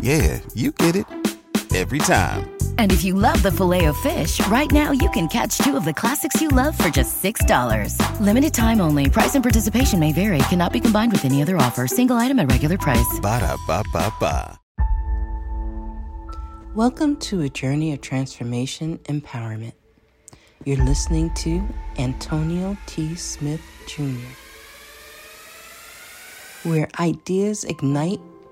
yeah, you get it every time. And if you love the filet of fish, right now you can catch two of the classics you love for just $6. Limited time only. Price and participation may vary. Cannot be combined with any other offer. Single item at regular price. Ba da ba ba ba. Welcome to a journey of transformation empowerment. You're listening to Antonio T. Smith Jr., where ideas ignite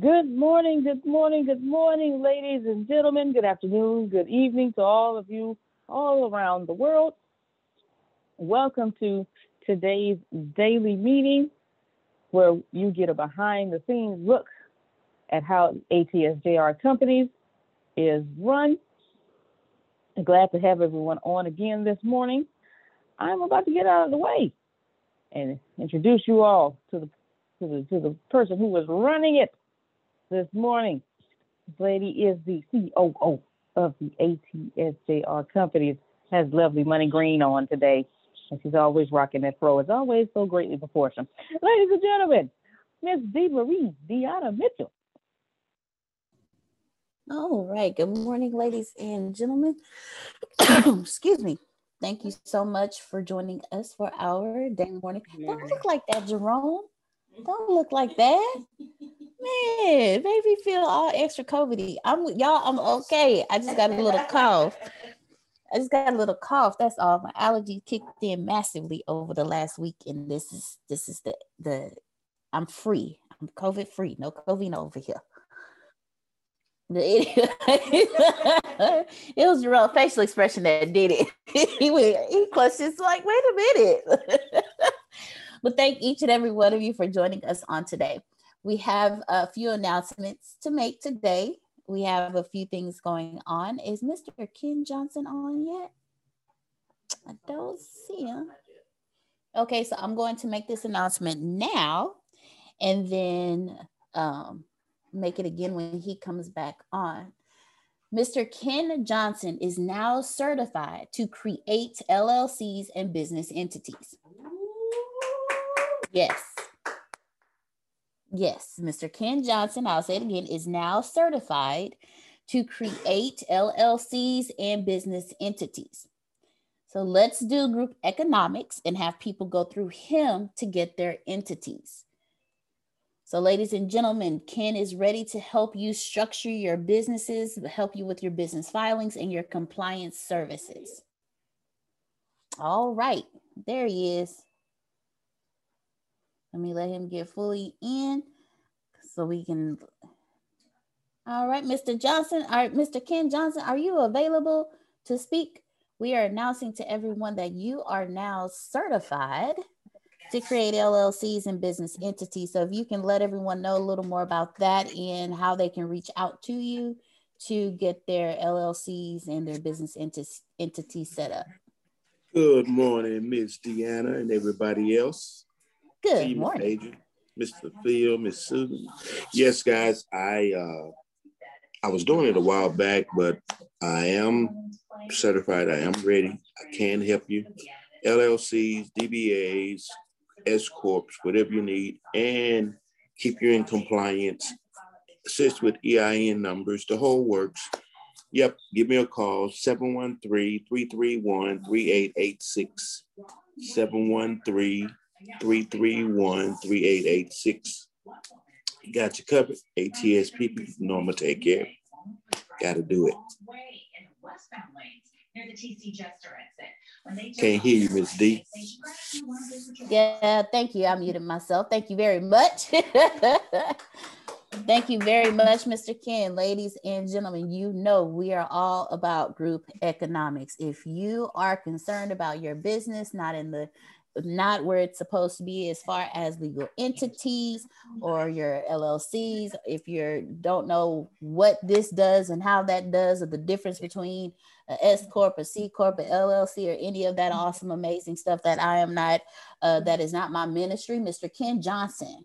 Good morning, good morning, good morning, ladies and gentlemen. Good afternoon, good evening to all of you all around the world. Welcome to today's daily meeting where you get a behind the scenes look at how ATSJR companies is run. I'm glad to have everyone on again this morning. I'm about to get out of the way and introduce you all to the to the to the person who was running it this morning. This lady is the COO of the ATSJR companies. has lovely money green on today. And she's always rocking that fro. It's always so greatly proportioned. Ladies and gentlemen, Miss D. Marie Deanna Mitchell. All right. Good morning, ladies and gentlemen. Excuse me. Thank you so much for joining us for our daily morning. Don't look like that, Jerome. Don't look like that. Man, made me feel all extra COVIDy. I'm y'all, I'm okay. I just got a little cough. I just got a little cough. That's all. My allergy kicked in massively over the last week, and this is this is the the I'm free. I'm COVID free. No COVID over here. it was your facial expression that did it. he went, he clutched his like, wait a minute. but thank each and every one of you for joining us on today. We have a few announcements to make today. We have a few things going on. Is Mr. Ken Johnson on yet? I don't see him. Okay, so I'm going to make this announcement now and then um, make it again when he comes back on. Mr. Ken Johnson is now certified to create LLCs and business entities. Yes. Yes, Mr. Ken Johnson, I'll say it again, is now certified to create LLCs and business entities. So let's do group economics and have people go through him to get their entities. So, ladies and gentlemen, Ken is ready to help you structure your businesses, help you with your business filings and your compliance services. All right, there he is. Let me let him get fully in so we can. All right, Mr. Johnson, all right, Mr. Ken Johnson, are you available to speak? We are announcing to everyone that you are now certified to create LLCs and business entities. So if you can let everyone know a little more about that and how they can reach out to you to get their LLCs and their business entities set up. Good morning, Miss Deanna and everybody else. Good See morning. Adrian, Mr. Phil, Miss Susan. Yes, guys, I uh I was doing it a while back, but I am certified. I am ready. I can help you. LLCs, DBAs, S corps, whatever you need, and keep you in compliance. Assist with EIN numbers, the whole works. Yep, give me a call 713 331 3886. 713 331 3886. Got you covered. ATS people, Norma, take care. Got to do it. Can't hear you, Miss D. Yeah, thank you. I muted myself. Thank you very much. thank you very much, Mr. Ken. Ladies and gentlemen, you know we are all about group economics. If you are concerned about your business, not in the not where it's supposed to be as far as legal entities or your LLCs. If you don't know what this does and how that does, or the difference between a S corp, a C corp, a LLC, or any of that awesome, amazing stuff that I am not, uh, that is not my ministry. Mr. Ken Johnson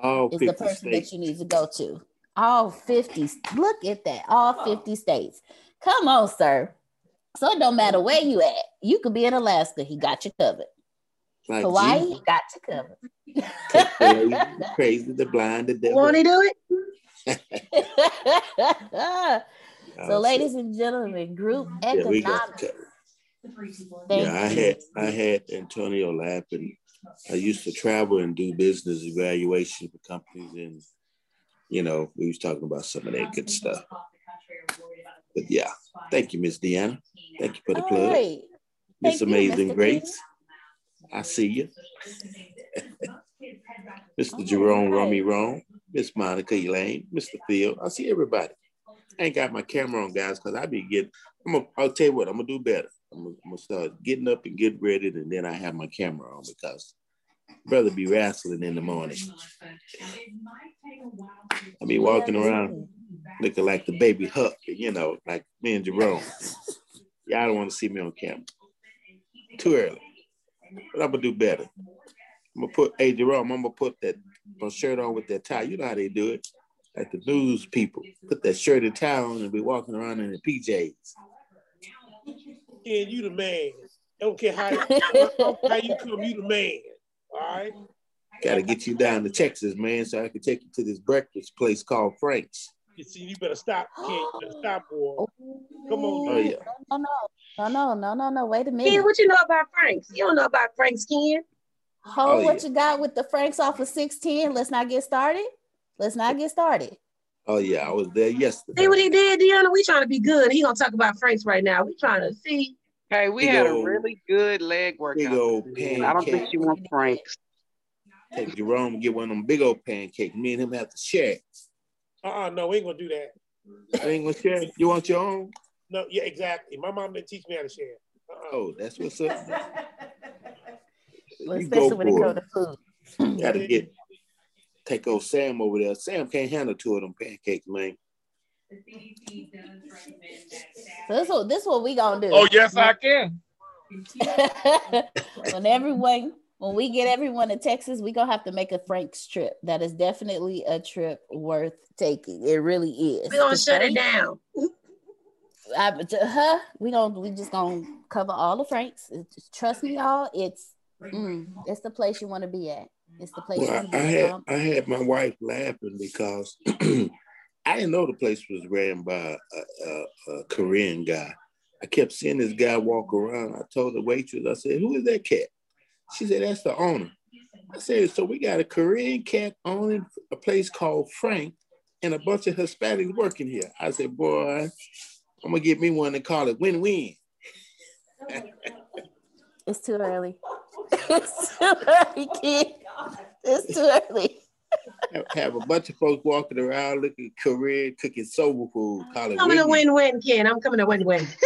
All is the person states. that you need to go to. All 50, look at that, all 50 states. Come on, sir. So it don't matter where you at. You could be in Alaska. He got you covered. Like Hawaii Jesus. got to cover. crazy, crazy, the blind, the devil. Want to do it? so, oh, ladies and gentlemen, group yeah, economics. Yeah, I had I had Antonio laughing. I used to travel and do business evaluation for companies, and you know, we was talking about some of that good stuff. But yeah, thank you, Miss Deanna. Thank you for the plug. Right. Miss Amazing Grace. I see you. Mr. Jerome Rummy Rome, Miss Monica Elaine, Mr. Phil. I see everybody. I ain't got my camera on, guys, because I be getting, I'm gonna, I'll tell you what, I'm gonna do better. I'm gonna, I'm gonna start getting up and getting ready, and then I have my camera on because brother be wrestling in the morning. I be walking around looking like the baby Huck, you know, like me and Jerome. Y'all don't want to see me on camera. Too early. But I'm gonna do better. I'm gonna put, hey Jerome, I'm gonna put that my shirt on with that tie. You know how they do it, like the news people. Put that shirt and tie on and be walking around in the PJs. Ken, you the man. Don't care how, how you come, you the man. All right. Got to get you down to Texas, man, so I can take you to this breakfast place called Frank's. You see, you better stop, Ken. You better stop, boy. Come on. Oh, oh yeah. No, no, no, no, no, no, no. no. Wait a minute. Ken, what you know about Franks? You don't know about Franks, Ken. Hold Oh, what yeah. you got with the Franks off of 16. Let's not get started. Let's not get started. Oh yeah, I was there yesterday. See what he did, Deanna? We trying to be good. He gonna talk about Franks right now. We trying to see. Hey, we Big had a really good leg workout. Big workout. old today. I don't think pancake. she wants Franks. Take Jerome and get one of them big old pancakes. Me and him have to share. Uh-uh, no, we ain't gonna do that. I ain't gonna share. You want your own? No, yeah, exactly. My mom didn't teach me how to share. Uh-uh. Oh, that's what's up. Well, You especially go when it for comes it. to food. Got to get take old Sam over there. Sam can't handle two of them pancakes, man. So this what this what we gonna do. Oh, yes, I can. when everyone when we get everyone to Texas, we gonna have to make a Frank's trip. That is definitely a trip worth taking. It really is. We gonna shut it down. I? We gonna we just gonna cover all the Franks. Trust me, y'all. It's mm, it's the place you want to be at. It's the place Well, I, I had at. I had my wife laughing because I didn't know the place was ran by a, a, a Korean guy. I kept seeing this guy walk around. I told the waitress, I said, "Who is that cat?" She said, "That's the owner." I said, "So we got a Korean cat owning a place called Frank, and a bunch of Hispanics working here." I said, "Boy, I'm gonna get me one and call it win-win." It's too early. it's too early, kid. It's too early. Have, have a bunch of folks walking around looking career cooking sober food, call it Coming to win-win. win-win, Ken. I'm coming to win-win.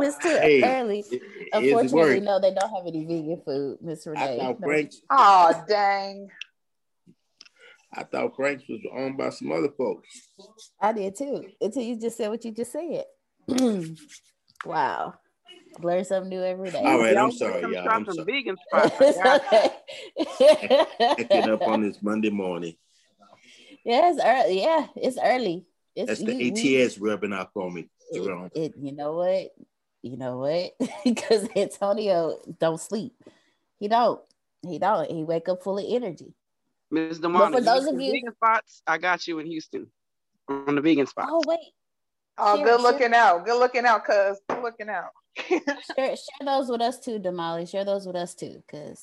It's too Hey, early. It- it- Unfortunately, no, they don't have any vegan food, Miss Renee. thought No. Frank's, Oh, dang. I thought Frank's was owned by some other folks. I did too. Until you just said what you just said. wow. Learn something new every day. All right, Y'all I'm sorry, some y'all. I'm some sorry. vegan spots. I got you. it's. Picking up on this Monday morning. yeah, it's early. Yeah, it's early. It's That's the you- we- ATS rubbing off on me, Jerome. it, you know what? You know what? Because Antonio don't sleep. He don't. He don't. He wake up full of energy. Ms. But for those of you- vegan spots, I got you in Houston on the vegan spot. Oh wait, Oh, Share- good share- looking out. Good looking out, cuz. Good looking out. share, share those with us too, Damali. Share those with us too, because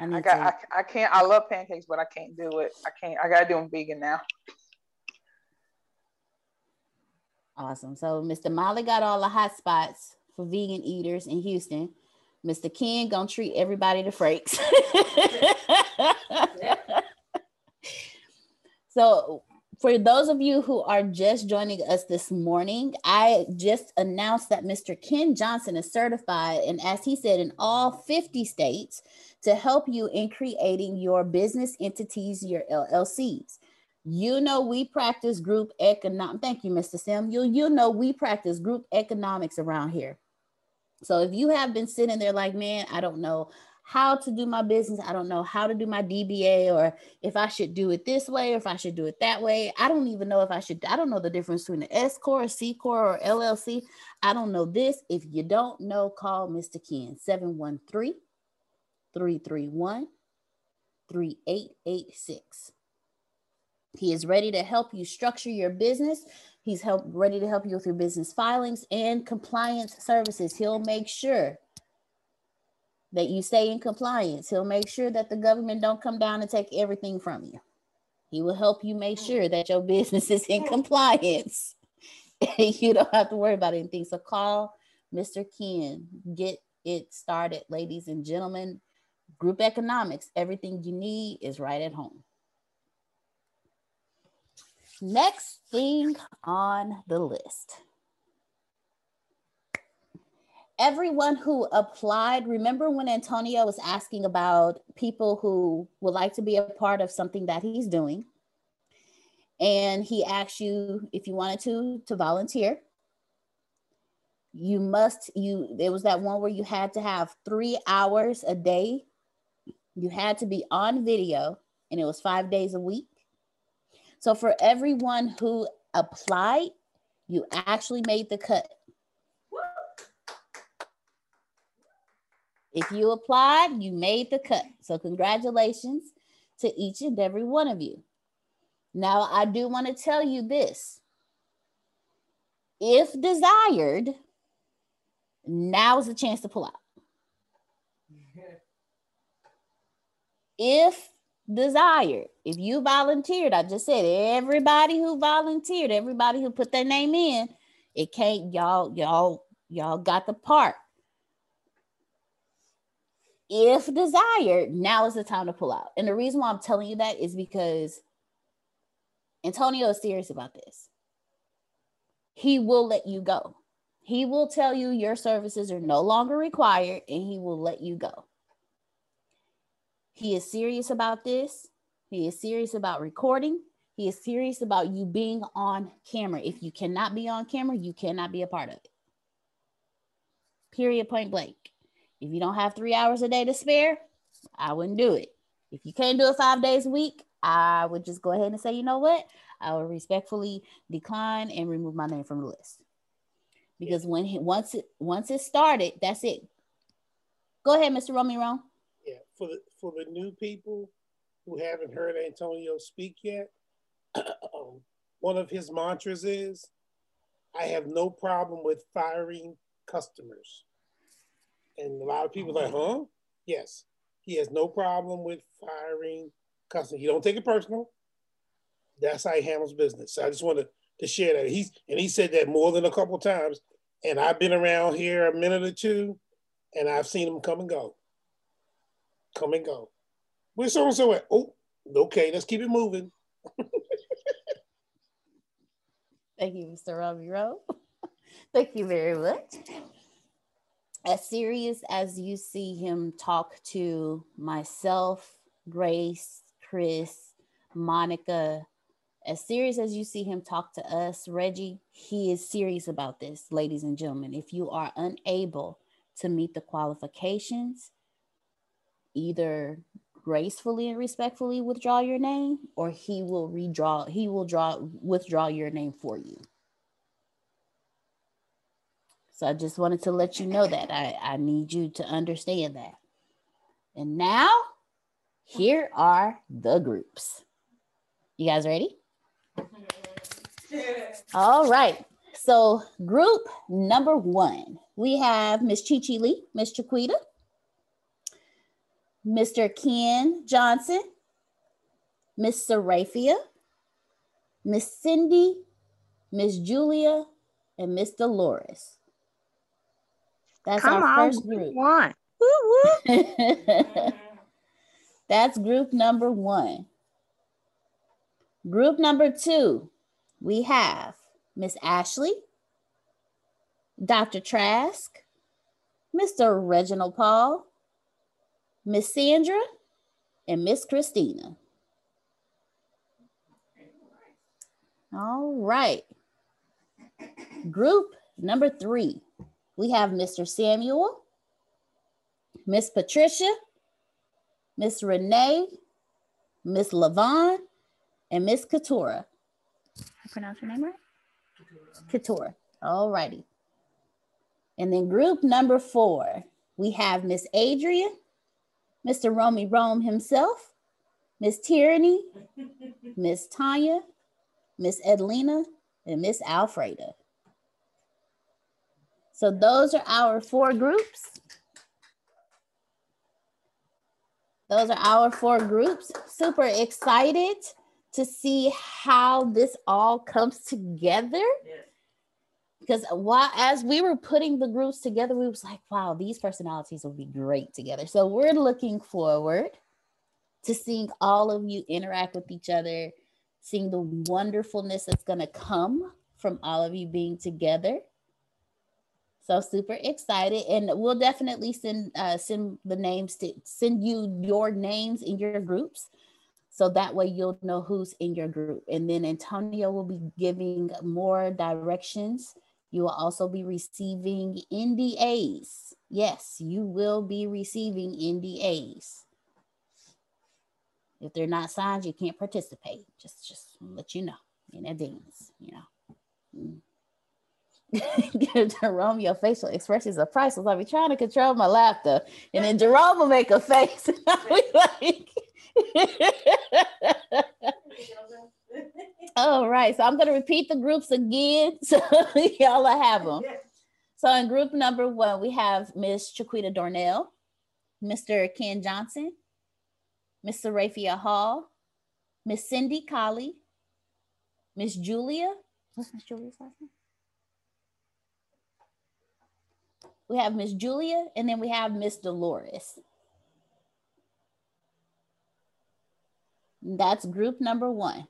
I I got. to. I, I can't. I love pancakes, but I can't do it. I can't. I gotta do them vegan now. Awesome. So Mr. Molly got all the hot spots for vegan eaters in Houston. Mr. Ken gonna treat everybody to Franks. so for those of you who are just joining us this morning, I just announced that Mr. Ken Johnson is certified, and as he said, in all 50 states to help you in creating your business entities, your LLCs. You know, we practice group economic. Thank you, Mr. You you know we practice group economics around here. So if you have been sitting there like, man, I don't know how to do my business, I don't know how to do my DBA, or if I should do it this way, or if I should do it that way. I don't even know if I should. I don't know the difference between an S corp, C corp, or LLC. I don't know this. If you don't know, call Mr. Ken 713 331 3886. He is ready to help you structure your business. He's help, ready to help you with your business filings and compliance services. He'll make sure that you stay in compliance. He'll make sure that the government don't come down and take everything from you. He will help you make hmm. sure that your business is in hmm. compliance. You don't have to worry about anything. So call Mr. Ken. Get it started, ladies and gentlemen. Group economics, everything you need is right at home. Next thing on the list. Everyone who applied, remember when Antonio was asking about people who would like to be a part of something that he's doing? And he asked you if you wanted to to volunteer. You must, you, there was that one where you had to have three hours a day. You had to be on video, and it was five days a week. So for everyone who applied, You actually made the cut. If you applied, you made the cut. So, congratulations to each and every one of you. Now, I do want to tell you this if desired, now is the chance to pull out. If desired, if you volunteered, I just said everybody who volunteered, everybody who put their name in, it can't, y'all, y'all, y'all got the part if desired, now is the time to pull out. And the reason why I'm telling you that is because Antonio is serious about this. He will let you go. He will tell you your services are no longer required and he will let you go. He is serious about this. He is serious about recording. He is serious about you being on camera. If you cannot be on camera, you cannot be a part of it. Period, point blank. If you don't have three hours a day to spare, I wouldn't do it. If you can't do it five days a week, I would just go ahead and say, you know what? I will respectfully decline and remove my name from the list. Because when he, once it once it started, that's it. Go ahead, Mr. Romero. Yeah, for the for the new people who haven't heard Antonio speak yet, um, one of his mantras is, "I have no problem with firing customers." And a lot of people like, huh? Yes. He has no problem with firing customers. He don't take it personal. That's how he handles business. So I just wanted to share that. He's and he said that more than a couple times. And I've been around here a minute or two, and I've seen him come and go. Come and go. Where's so and so at? Oh, okay, let's keep it moving. Thank you, Mr. Robbie Rowe. Thank you very much as serious as you see him talk to myself, Grace, Chris, Monica, as serious as you see him talk to us, Reggie, he is serious about this, ladies and gentlemen. If you are unable to meet the qualifications, either gracefully and respectfully withdraw your name or he will redraw he will draw withdraw your name for you so I just wanted to let you know that. I, I need you to understand that. And now, here are the groups. You guys ready? All right. So, group number one, we have Miss Chi Chi Lee, Miss Chiquita, Mr. Ken Johnson, Miss Seraphia, Miss Cindy, Miss Julia, and Miss Dolores. That's Come our on, first group. One. That's group number one. Group number two, we have Miss Ashley, Dr. Trask, Mr. Reginald Paul, Miss Sandra, and Miss Christina. All right. Group number three, we have Mr. Samuel, Miss Patricia, Miss Renee, Miss Lavon, and Miss Katura. I pronounce your name right? Katura. All righty. And then group number four, we have Miss Adrian, Mr. Romy Rome himself, Miss Tierney, Miss Tanya, Miss Edlina, and Miss Alfreda. So those are our four groups. Those are our four groups. Super excited to see how this all comes together. Because while as we were putting the groups together, we was like, wow, these personalities will be great together. So we're looking forward to seeing all of you interact with each other, seeing the wonderfulness that's going to come from all of you being together. So super excited, and we'll definitely send uh, send the names to send you your names in your groups, so that way you'll know who's in your group. And then Antonio will be giving more directions. You will also be receiving NDAs. Yes, you will be receiving NDAs. If they're not signed, you can't participate. Just just let you know in advance. You know. Mm. Jerome, your facial expressions are priceless. I'll be trying to control my laughter, and then Jerome will make a face. like, All right, so I'm going to repeat the groups again, so y'all have them. So in group number one, we have Miss Chiquita Dornell, Mr. Ken Johnson, Miss Sarafia Hall, Miss Cindy Colley, Miss Julia. What's Miss Julia's last name? We have Miss Julia, and then we have Miss Dolores. That's group number one.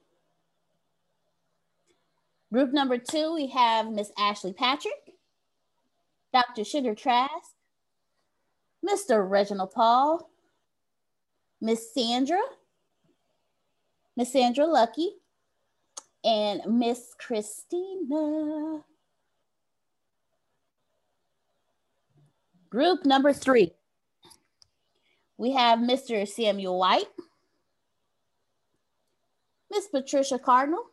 Group number two, we have Miss Ashley Patrick, Dr. Sugar Trask, Mr. Reginald Paul, Miss Sandra, Miss Sandra Lucky, and Miss Christina. Group number three, we have Mr. Samuel White, Miss Patricia Cardinal,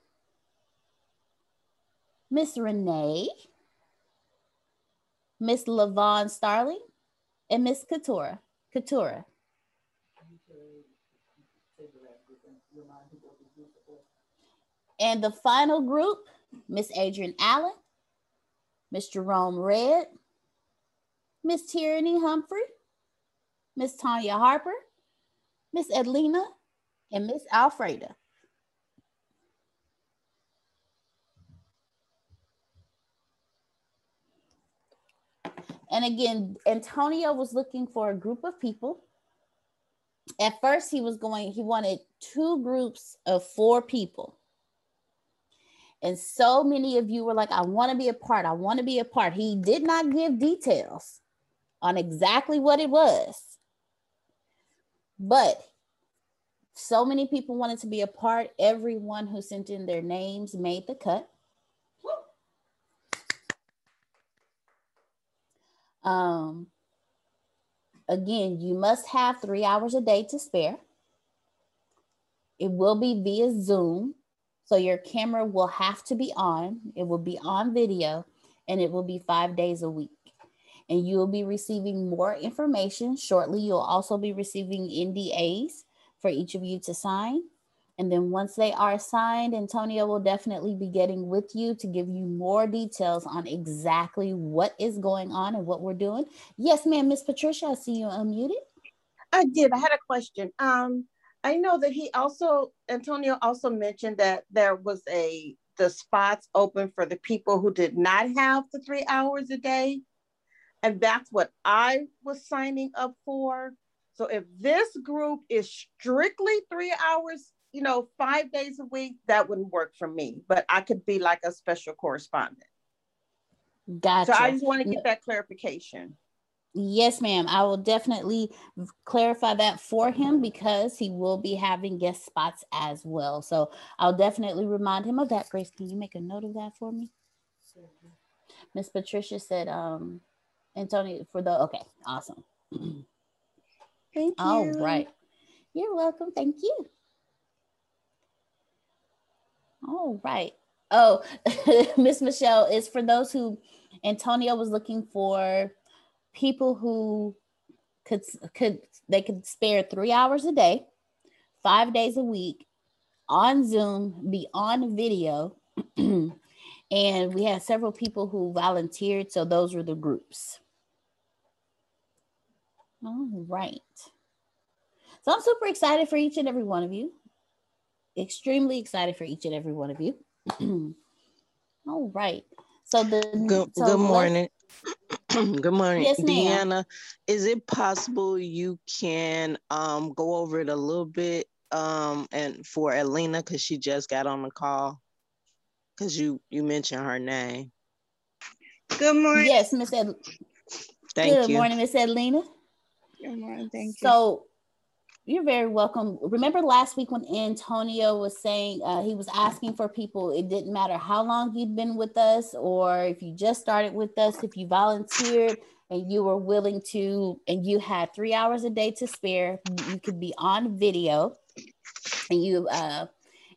Miss Renee, Miss Lavon Starling, and Miss Katura. Katura. And the final group, Miss Adrian Allen, Miss Jerome Red, Miss Tierney Humphrey, Miss Tanya Harper, Miss Edlina, and Miss Alfreda. And again, Antonio was looking for a group of people. At first, he was going, he wanted two groups of four people. And so many of you were like, I want to be a part. I want to be a part. He did not give details on exactly what it was. But so many people wanted to be a part. Everyone who sent in their names made the cut. Um, again, you must have three hours a day to spare. It will be via Zoom. So your camera will have to be on. It will be on video and it will be five days a week. And you will be receiving more information shortly. You'll also be receiving NDAs for each of you to sign. And then once they are signed, Antonio will definitely be getting with you to give you more details on exactly what is going on and what we're doing. Yes, ma'am, Miss Patricia, I see you unmuted. I did. I had a question. Um, I know that he also Antonio also mentioned that there was a the spots open for the people who did not have the three hours a day. And that's what I was signing up for. So if this group is strictly three hours you know, five days a week, that wouldn't work for me, but I could be like a special correspondent. Gotcha. So I just want to get that clarification. Yes, ma'am. I will definitely clarify that for him because he will be having guest spots as well. So I'll definitely remind him of that. Grace, can you make a note of that for me? Miss Patricia said, um, Antonio, for the, okay, awesome. Thank you. All right. You're welcome. Thank you. All right. Oh, Miss Michelle is for those who Antonio was looking for people who could could they could spare three hours a day, five days a week on Zoom, be on video. and we had several people who volunteered. So those were the groups. All right. So I'm super excited for each and every one of you extremely excited for each and every one of you. All right. So the good, so good morning. good morning, Yes. Deanna. Is it possible you can um go over it a little bit um and for Elena because she just got on the call because you you mentioned her name. Good morning. Yes, Miss Ed- Thank you. Good you. morning, Miss Edlina. Good morning. Thank you. So you're very welcome. Remember last week when Antonio was saying uh, he was asking for people, it didn't matter how long you'd been with us or if you just started with us, if you volunteered and you were willing to, and you had three hours a day to spare, you could be on video and you, uh,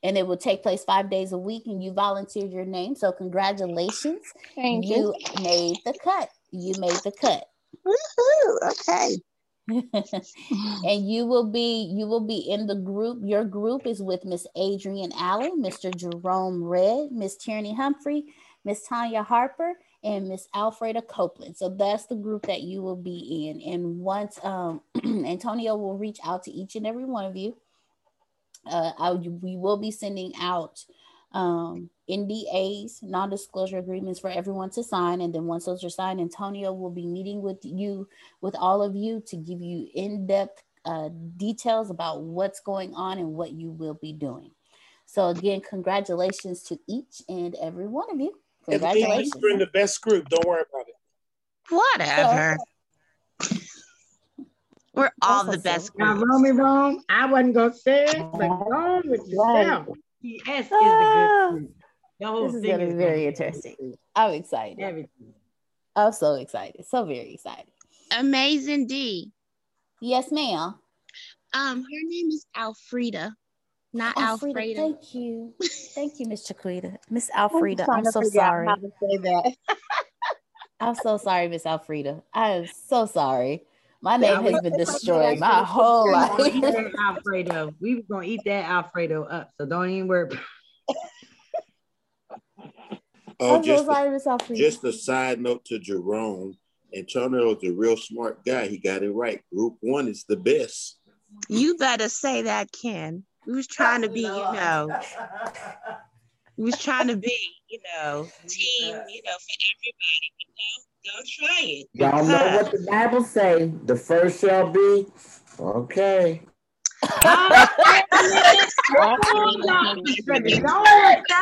and it will take place five days a week. And you volunteered your name, so congratulations! Thank you you. made the cut. You made the cut. Woohoo, okay. and you will be you will be in the group. Your group is with Miss Adrian Allen, Mr. Jerome Red, Miss Tierney Humphrey, Miss Tanya Harper, and Miss Alfreda Copeland. So that's the group that you will be in. And once um, Antonio will reach out to each and every one of you, uh, I, we will be sending out um, NDAs, non disclosure agreements for everyone to sign. And then once those are signed, Antonio will be meeting with you, with all of you, to give you in depth uh, details about what's going on and what you will be doing. So, again, congratulations to each and every one of you. Congratulations. You're in the best group. Don't worry about it. Whatever. We're all the best Now, groups. wrong me wrong. I wasn't gonna say it, but go on with yourself. PS is the good group. The whole This is thing going to be is very gonna interesting. I'm excited. Everything. I'm so excited. So very excited. Amazing D. Yes, ma'am. Um, her name is Alfreda, not Alfreda, Alfreda. Thank you. Thank you, Miss Chiquita. Miss Alfreda, trying I'm so figure out sorry. how to say that. I'm so sorry, Miss Alfreda. I am so sorry. My name we- has been destroyed my whole life. that Alfredo. We were gonna eat that Alfredo up, so don't even worry. Oh, I'm so just sorry, a, Miss Alfreda. just a side note to Jerome. Antonio is a real smart guy. He got it right. Group one is the best. You better say that, Ken. We was trying to be, you know, we was trying to be, you know, team, you know, for everybody. you no, don't try it. Y'all know what the Bible say. The first shall be okay. Tell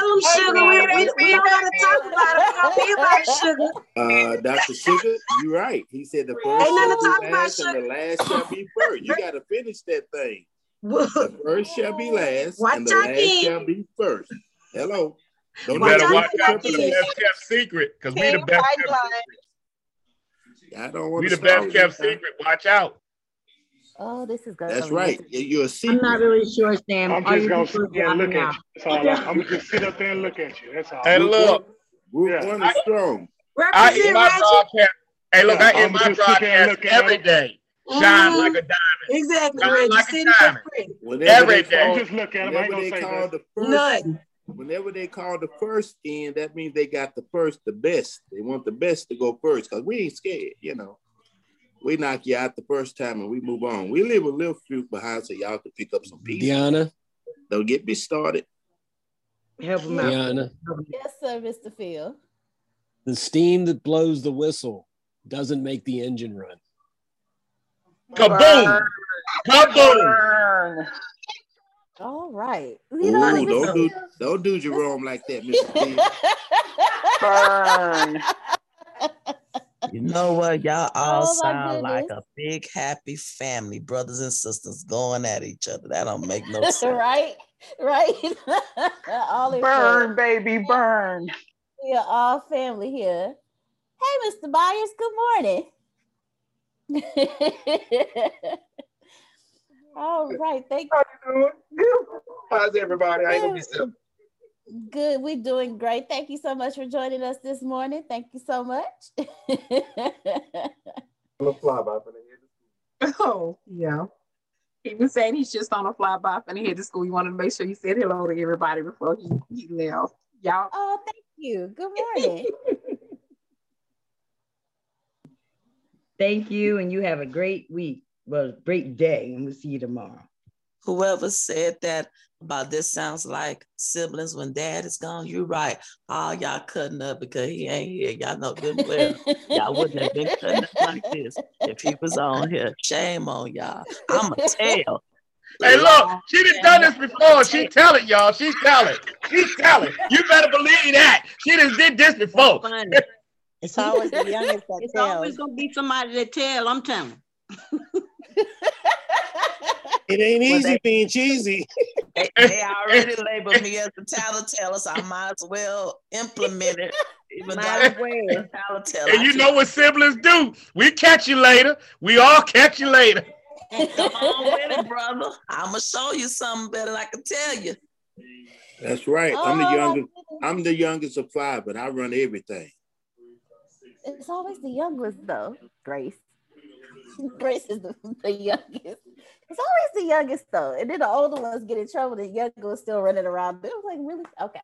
them, sugar. We, we, we don't want to talk about it. We don't be about sugar. Uh, Dr. Sugar, you're right. He said the first Ain't nothing to shall talk be about, last and the last shall be first. You got to finish that thing. The first shall be last and the Watch out, last King. shall be first. Hello. Don't better do watch that. out for the best kept secret because we the best kept I don't want we to the best kept you, man. secret. Watch out. Oh, this is good. That's right. You're a secret. I'm not really sure, Sam. I'm just gonna people sit there and look dropping at you. That's all. I'm, I'm gonna just sit up there and look at you. That's all. Hey, Group look. one, group Yeah. one is strong. I in my broadcast. Hey, look, I in I'ma my just sit there broadcast look at every it. day. Shine Mhm. like a diamond. Exactly, Shine Reggie. like a diamond. pretty. Whenever Every they day. call, Just look at 'em. I ain't whenever gonna they say call nothing. The first, Nothing. whenever they call the first in, that means they got the first, the best. They want the best to go first because we ain't scared, you know. We knock you out the first time and we move on. We leave a little fruit behind so y'all can pick up some pieces. Deanna, Don't get me started. Help him out. Deanna, Yes, sir, Mr. Phil. the steam that blows the whistle doesn't make the engine run. Kaboom! Kaboom! Burn. All right. Ooh, You know, Mr. don't do don't do Jerome like that, Mr. P. Burn. You know what? Y'all oh, all Oh, sound like a big happy family, brothers and sisters going at each other. That don't make no sense. right? Right? all Burn, fun. baby, burn. We are all family here. Hey, Mr. Byers, good morning. All right, thank you. How's everybody? I ain't gonna be simple. Good, we're doing great. Thank you so much for joining us this morning. Thank you so much. I'm a fly for the Oh, yeah. He was saying he's just on a flyby and he head to school. He wanted to make sure you said hello to everybody before he, he left. Y'all. oh, thank you. Good morning. Thank you, and you have a great week. Well, great day, and we'll see you tomorrow. Whoever said that about this sounds like siblings when dad is gone, you're right. All y'all cutting up because he ain't here. Y'all know good and well. y'all wouldn't have been cutting up like this if he was on here. Shame on y'all. I'm a tell. Hey, look, she done done this before. She tell it, y'all. She tell it. She tell it. You better believe that. She done did this before. It's always the youngest that It's tells. always gonna be somebody that tell. I'm telling. It ain't Well, easy they- being cheesy. They, they already labeled me as a tattletale, so I might as well implement it. Even though Might as I'm well. a tattletale. And you know what siblings do? We catch you later. We all catch you later. Come on with it, brother. I'm gonna show you something better I can tell you. That's right. I'm the Oh, youngest. I'm the youngest of five, but I run everything. It's always the youngest though, Grace. Grace is the, the youngest. It's always the youngest though, and then the older ones get in trouble. The younger ones still running around. It was like really okay.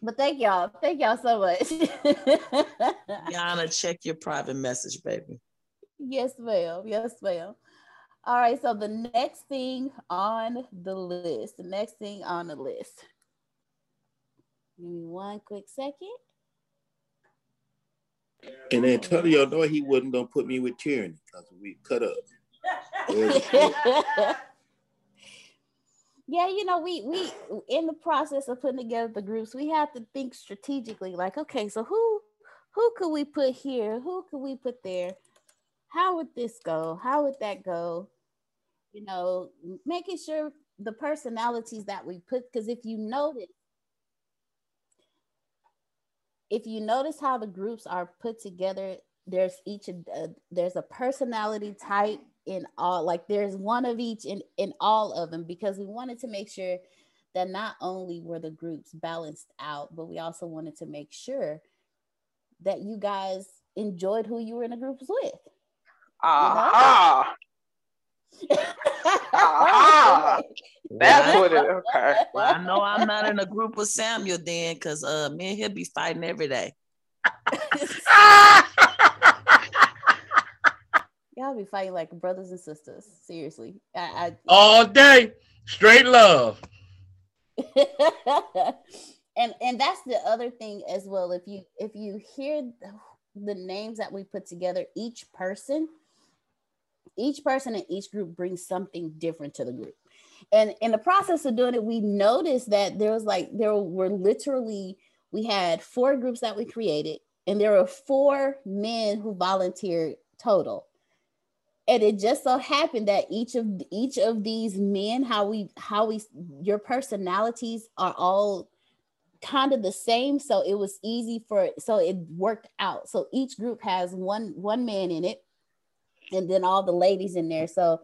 But thank y'all, thank y'all so much. Yana, check your private message, baby. yes, ma'am. Yes, ma'am. All right. So the next thing on the list, the next thing on the list. Give me one quick second. And Antonio know he wasn't gonna put me with Tierney because we cut up. yeah you know we we in the process of putting together the groups we have to think strategically like okay so who who could we put here? Who could we put there? How would this go? How would that go? You know making sure the personalities that we put because if you notice if you notice how the groups are put together there's each uh, there's a personality type in all like there's one of each in in all of them because we wanted to make sure that not only were the groups balanced out but we also wanted to make sure that you guys enjoyed who you were in the groups with Aha. Aha. That's what it okay. Well, I know I'm not in a group with Samuel then, because uh me and he'll be fighting every day. y'all be fighting like brothers and sisters seriously i, I All day, straight love. and and that's the other thing as well if you if you hear the, the names that we put together each person each person in each group brings something different to the group. And in the process of doing it we noticed that there was like there were literally we had four groups that we created and there were four men who volunteered total. And it just so happened that each of each of these men how we how we your personalities are all kind of the same so it was easy for so it worked out. So each group has one one man in it and then all the ladies in there. So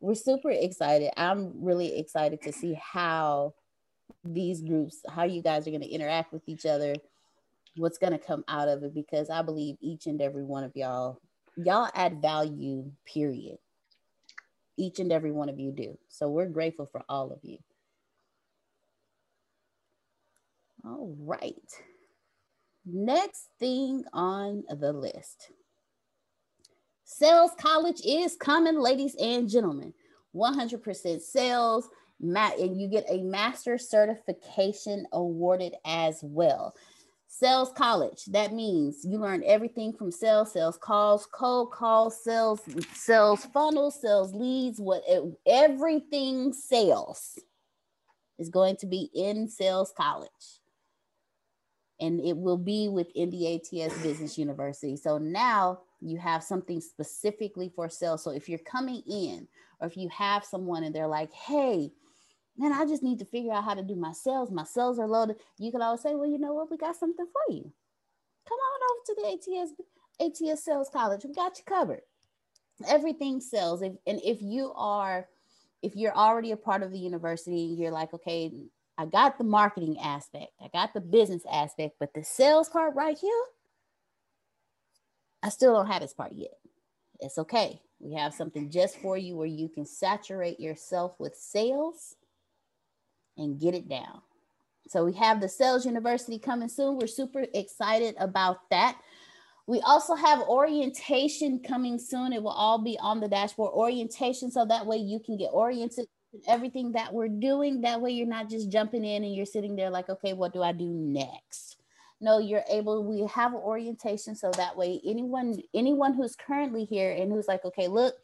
we're super excited. I'm really excited to see how these groups how you guys are going to interact with each other what's going to come out of it because i believe each and every one of y'all y'all add value period. Each and every one of you do. So we're grateful for all of you. All right. Next thing on the list sales college is coming ladies and gentlemen 100% sales and you get a master certification awarded as well Sales college. That means you learn everything from sales, sales calls, cold calls, sales, sales funnels, sales leads, what everything sales is going to be in sales college. And it will be with NDATS Business University. So now you have something specifically for sales. So if you're coming in, or if you have someone and they're like, hey, man, I just need to figure out how to do my sales. My sales are loaded. You can always say, well, you know what? We got something for you. Come on over to the ATS ATS Sales College. We got you covered. Everything sells. If, and if you are, if you're already a part of the university, you're like, okay, I got the marketing aspect, I got the business aspect, but the sales part right here, I still don't have this part yet. It's okay. We have something just for you where you can saturate yourself with sales and get it down. So we have the Sales University coming soon. We're super excited about that. We also have orientation coming soon. It will all be on the dashboard orientation. So that way you can get oriented in everything that we're doing. That way you're not just jumping in and you're sitting there like, okay, what do I do next? No, you're able, we have orientation. So that way anyone, anyone who's currently here and who's like, okay, look,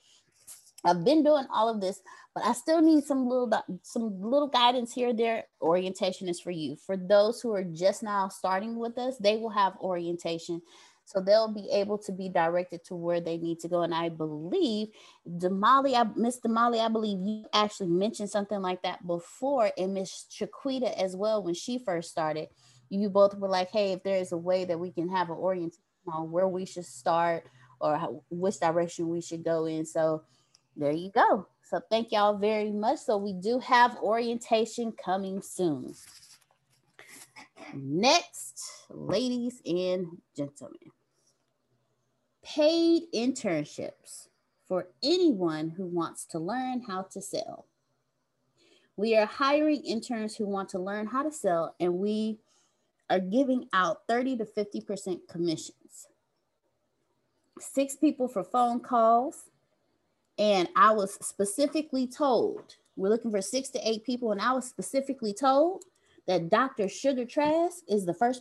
I've been doing all of this, but I still need some little some little guidance here. There, orientation is for you. For those who are just now starting with us, they will have orientation, so they'll be able to be directed to where they need to go. And I believe Damali, I, Miss Damali, I believe you actually mentioned something like that before, and Miss Chiquita as well when she first started. You both were like, "Hey, if there is a way that we can have an orientation on where we should start or how, which direction we should go in," so there you go. So thank y'all very much. So we do have orientation coming soon. Next, ladies and gentlemen, paid internships for anyone who wants to learn how to sell. We are hiring interns who want to learn how to sell, and we are giving out 30 to 50% commissions. Six people for phone calls. And I was specifically told, we're looking for six to eight people, and I was specifically told that Dr. Sugar Trask is the first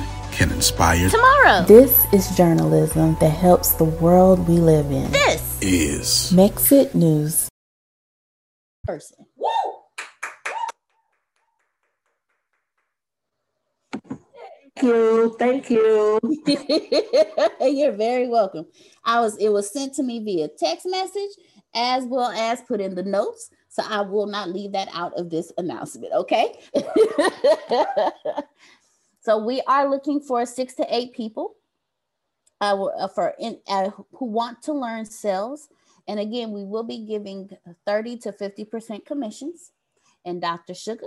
can inspire tomorrow. This is journalism that helps the world we live in. This is Mexit News. Person. Thank you. Thank you. You're very welcome. I was it was sent to me via text message as well as put in the notes. So I will not leave that out of this announcement, okay? so we are looking for six to eight people uh, for in, uh, who want to learn sales. And again, we will be giving 30 to 50% commissions. And Dr. Sugar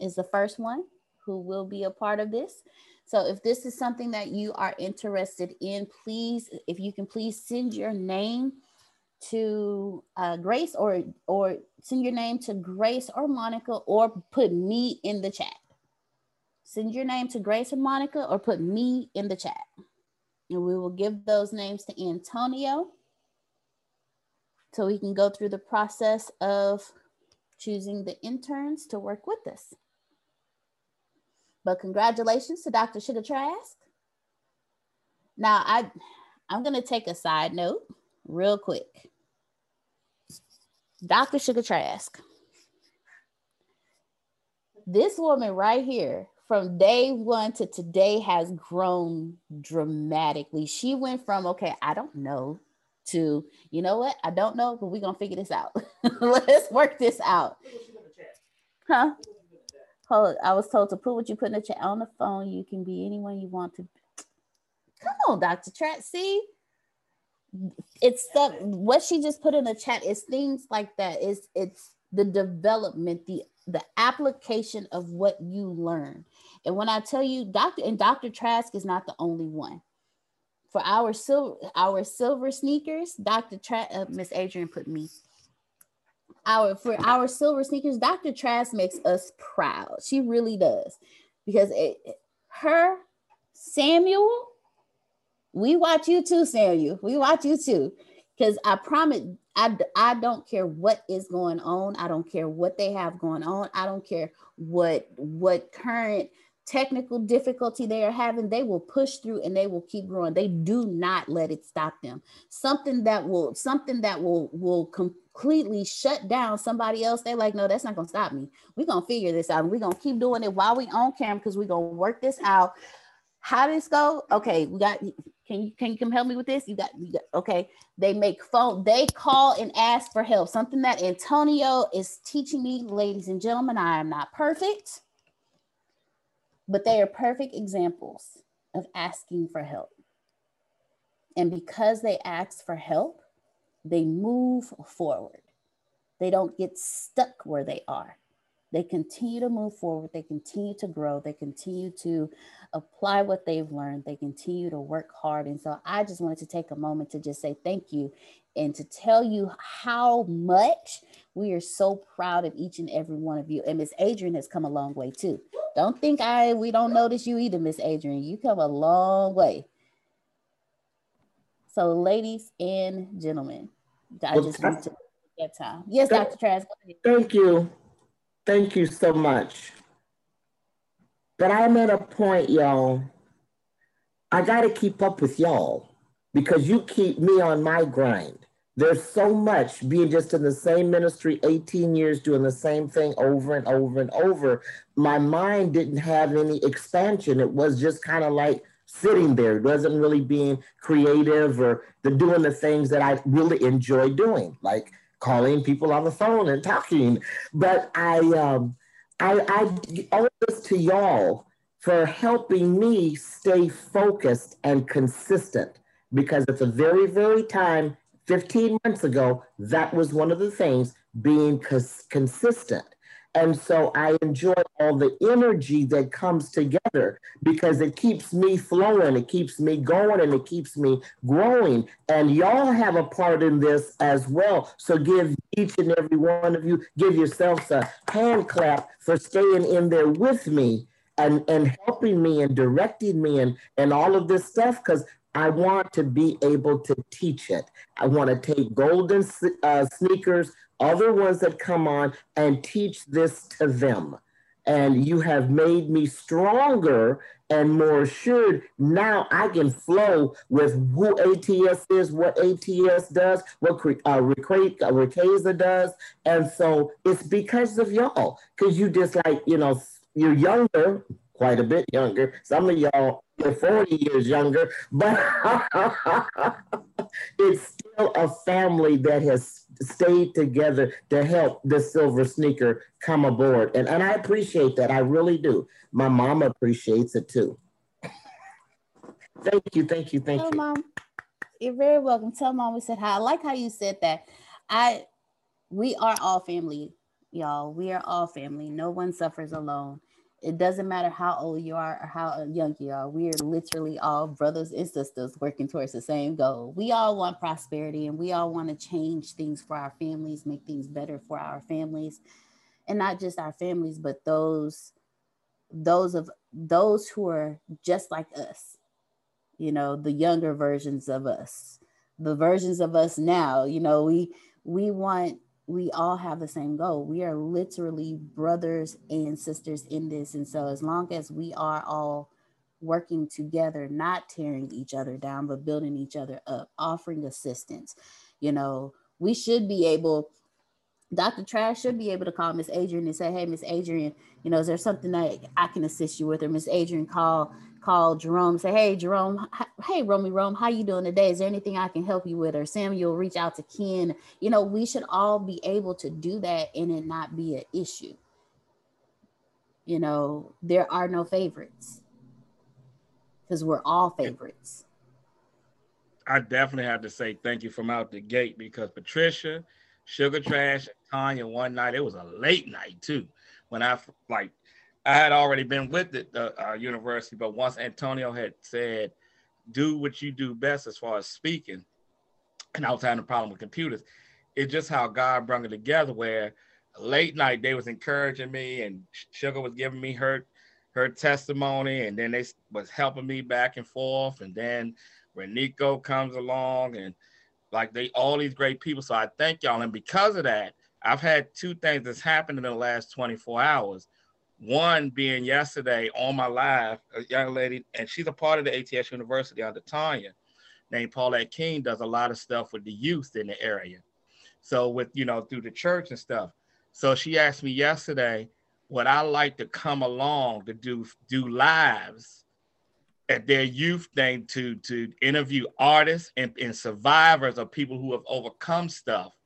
is the first one who will be a part of this. So if this is something that you are interested in, please, if you can please send your name to uh, Grace or or send your name to Grace or Monica or put me in the chat. Send your name to Grace and Monica or put me in the chat. And we will give those names to Antonio so we can go through the process of choosing the interns to work with us. But congratulations to Dr. Sugar Trask. Now I I'm gonna take a side note real quick. Dr. Sugar Trask. This woman right here, from day one to today, has grown dramatically. She went from, okay, I don't know, to, you know what, I don't know, but we're going to figure this out. Let's work this out. Huh? Hold, I was told to put what you put in the chat on the phone. You can be anyone you want to. Come on, Dr. Trask. See, it's stuff what she just put in the chat is things like that. It's, it's the development the the application of what you learn. And when i tell you dr and dr trask is not the only one. For our silver our silver sneakers dr trask uh, miss adrian put me. Our for our silver sneakers dr trask makes us proud. She really does. Because it, her samuel we watch you too, Samuel. We watch you too. Because I promise, I, I don't care what is going on. I don't care what they have going on. I don't care what what current technical difficulty they are having. They will push through and they will keep growing. They do not let it stop them. Something that will something that will will completely shut down somebody else. They're like, no, that's not gonna stop me. We're gonna figure this out. We're gonna keep doing it while we on camera because we're gonna work this out. How this go? Okay, we got can you can you come help me with this? You got, you got okay. They make phone, they call and ask for help. Something that Antonio is teaching me, ladies and gentlemen. I am not perfect, but they are perfect examples of asking for help. And because they ask for help, they move forward. They don't get stuck where they are. They continue to move forward. They continue to grow. They continue to apply what they've learned. They continue to work hard. And so I just wanted to take a moment to just say thank you and to tell you how much we are so proud of each and every one of you. And Miss Adrian has come a long way too. Don't think I we don't notice you either, Miss Adrian. You come a long way. So, ladies and gentlemen, I just that- need to get time. Yes, Dr. Trask. Thank you. Thank you so much. But I'm at a point, y'all. I got to keep up with y'all because you keep me on my grind. There's so much being just in the same ministry, 18 years doing the same thing over and over and over. My mind didn't have any expansion. It was just kind of like sitting there. It wasn't really being creative or the doing the things that I really enjoy doing, like calling people on the phone and talking. But I um I I owe this to y'all for helping me stay focused and consistent because at the very, very time, 15 months ago, that was one of the things being cons- consistent. And so I enjoy all the energy that comes together because it keeps me flowing, it keeps me going, and it keeps me growing. And y'all have a part in this as well. So give each and every one of you, give yourselves a hand clap for staying in there with me and, and helping me and directing me and, and all of this stuff because I want to be able to teach it. I want to take golden uh, sneakers, other ones that come on, and teach this to them. And you have made me stronger and more assured. Now I can flow with who ATS is, what ATS does, what uh, Riqueza does. And so it's because of y'all, because you just like, you know, you're younger, quite a bit younger. Some of y'all are 40 years younger, but it's still a family that has stayed together to help the silver sneaker come aboard. And, and I appreciate that. I really do. My mom appreciates it too. Thank you, thank you, thank Tell you. mom. You're very welcome. Tell mom we said hi. I like how you said that. I we are all family, y'all. We are all family. No one suffers alone. It doesn't matter how old you are or how uh, young you are. We are literally all brothers and sisters working towards the same goal. We all want prosperity and we all want to change things for our families, make things better for our families. And not just our families, but those those of those who are just like us. You know, the younger versions of us. The versions of us now, you know, we we want we all have the same goal. We are literally brothers and sisters in this. And so, as long as we are all working together, not tearing each other down, but building each other up, offering assistance, you know, we should be able. Dr. Trask should be able to call Miss Adrian and say, "Hey, Miss Adrian, you know, is there something that I can assist you with?" Or Miss Adrian call call Jerome, say, "Hey, Jerome, hey, Romy, Rome, how you doing today? Is there anything I can help you with?" Or Samuel, reach out to Ken. You know, we should all be able to do that and it not be an issue. You know, there are no favorites because we're all favorites. I definitely have to say thank you from out the gate because Patricia, Sugar Trask, Tanya one night, it was a late night too. When I like, I had already been with the uh, uh, university, but once Antonio had said, do what you do best as far as speaking, and I was having a problem with computers, it's just how God brought it together where late night they was encouraging me and Sugar was giving me her her testimony and then they was helping me back and forth and then Renico comes along and like they all these great people. So I thank y'all. And because of that, I've had two things that's happened in the last 24 hours. One being yesterday on my live, a young lady, and she's a part of the ATS University under Tanya, named Paulette King, does a lot of stuff with the youth in the area. So with you know through the church and stuff. So she asked me yesterday, would I like to come along to do do lives at their youth thing to to interview artists and, and survivors of people who have overcome stuff.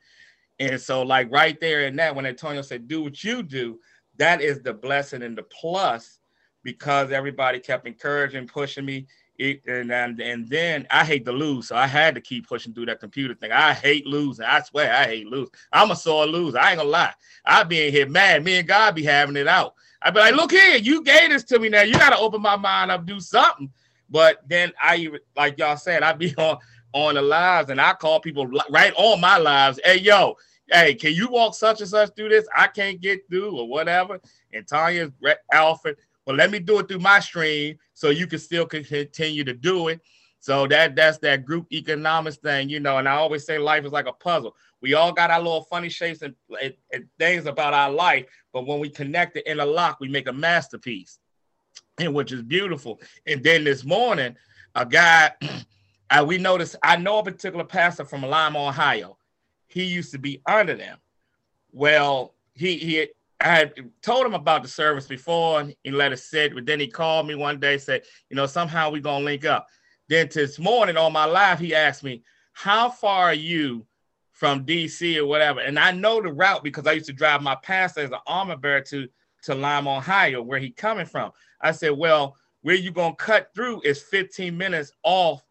And so, like right there in that, when Antonio said, "Do what you do," that is the blessing and the plus, because everybody kept encouraging, pushing me. It, and, and and then I hate to lose, so I had to keep pushing through that computer thing. I hate losing. I swear, I hate losing. I'm a sore loser. I ain't gonna lie. I be in here mad. Me and God be having it out. I be like, look here, you gave this to me now. You gotta open my mind up, do something. But then I like y'all said, I be on on the lives and I call people right on my lives. Hey, yo, hey, can you walk such and such through this? I can't get through or whatever. And Tanya, Alfred, well, let me do it through my stream so you can still continue to do it. So that that's that group economics thing, you know. And I always say life is like a puzzle. We all got our little funny shapes and, and, and things about our life, but when we connect it in a lock, we make a masterpiece, and which is beautiful. And then this morning, a guy, uh, we noticed. I know a particular pastor from Lima, Ohio. He used to be under them. Well, he he I had told him about the service before and he let it sit, but then he called me one day, said, you know, somehow we're gonna link up. Then this morning on my live, he asked me, How far are you from DC or whatever? And I know the route because I used to drive my pastor as an armor bearer to, to Lima, Ohio, where he coming from. I said, Well, where you gonna cut through is 15 minutes off